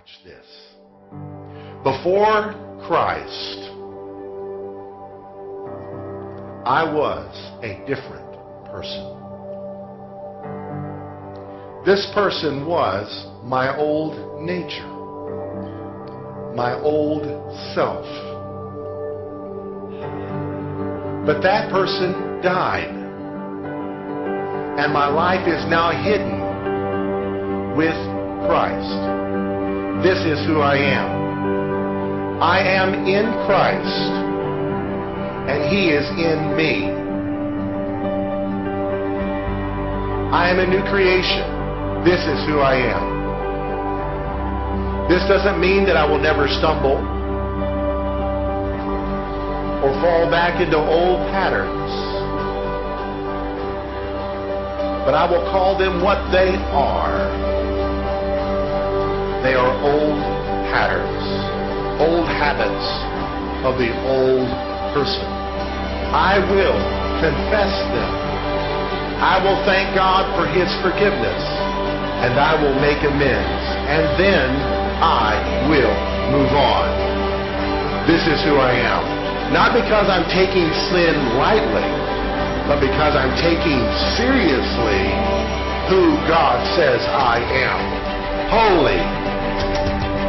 Watch this. Before Christ, I was a different person. This person was my old nature, my old self. But that person died. And my life is now hidden with Christ. This is who I am. I am in Christ, and He is in me. I am a new creation. This is who I am. This doesn't mean that I will never stumble or fall back into old patterns. But I will call them what they are. They are old patterns, old habits of the old person. I will confess them. I will thank God for His forgiveness, and I will make amends, and then I will move on. This is who I am. Not because I'm taking sin lightly, but because I'm taking seriously who God says I am. Holy,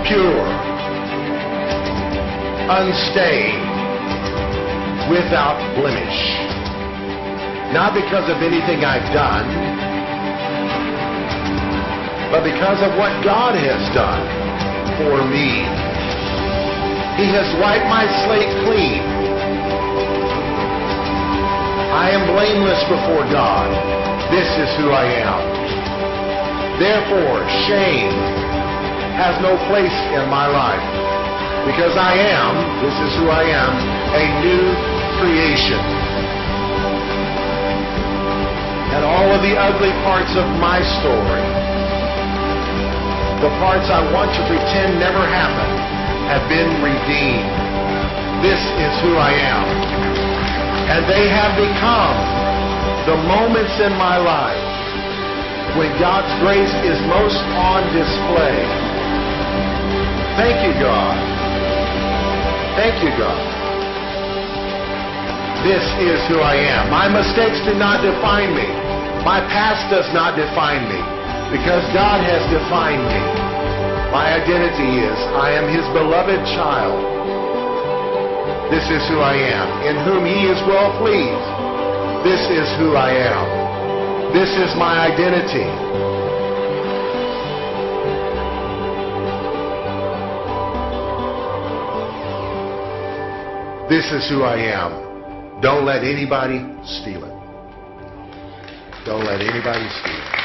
pure, unstained, without blemish. Not because of anything I've done, but because of what God has done for me. He has wiped my slate clean. I am blameless before God. This is who I am. Therefore, shame has no place in my life. Because I am, this is who I am, a new creation. And all of the ugly parts of my story, the parts I want to pretend never happened, have been redeemed. This is who I am. And they have become the moments in my life when God's grace is most on display. Thank you, God. Thank you, God. This is who I am. My mistakes do not define me. My past does not define me because God has defined me. My identity is I am His beloved child. This is who I am, in whom He is well pleased. This is who I am. This is my identity. This is who I am. Don't let anybody steal it. Don't let anybody steal it.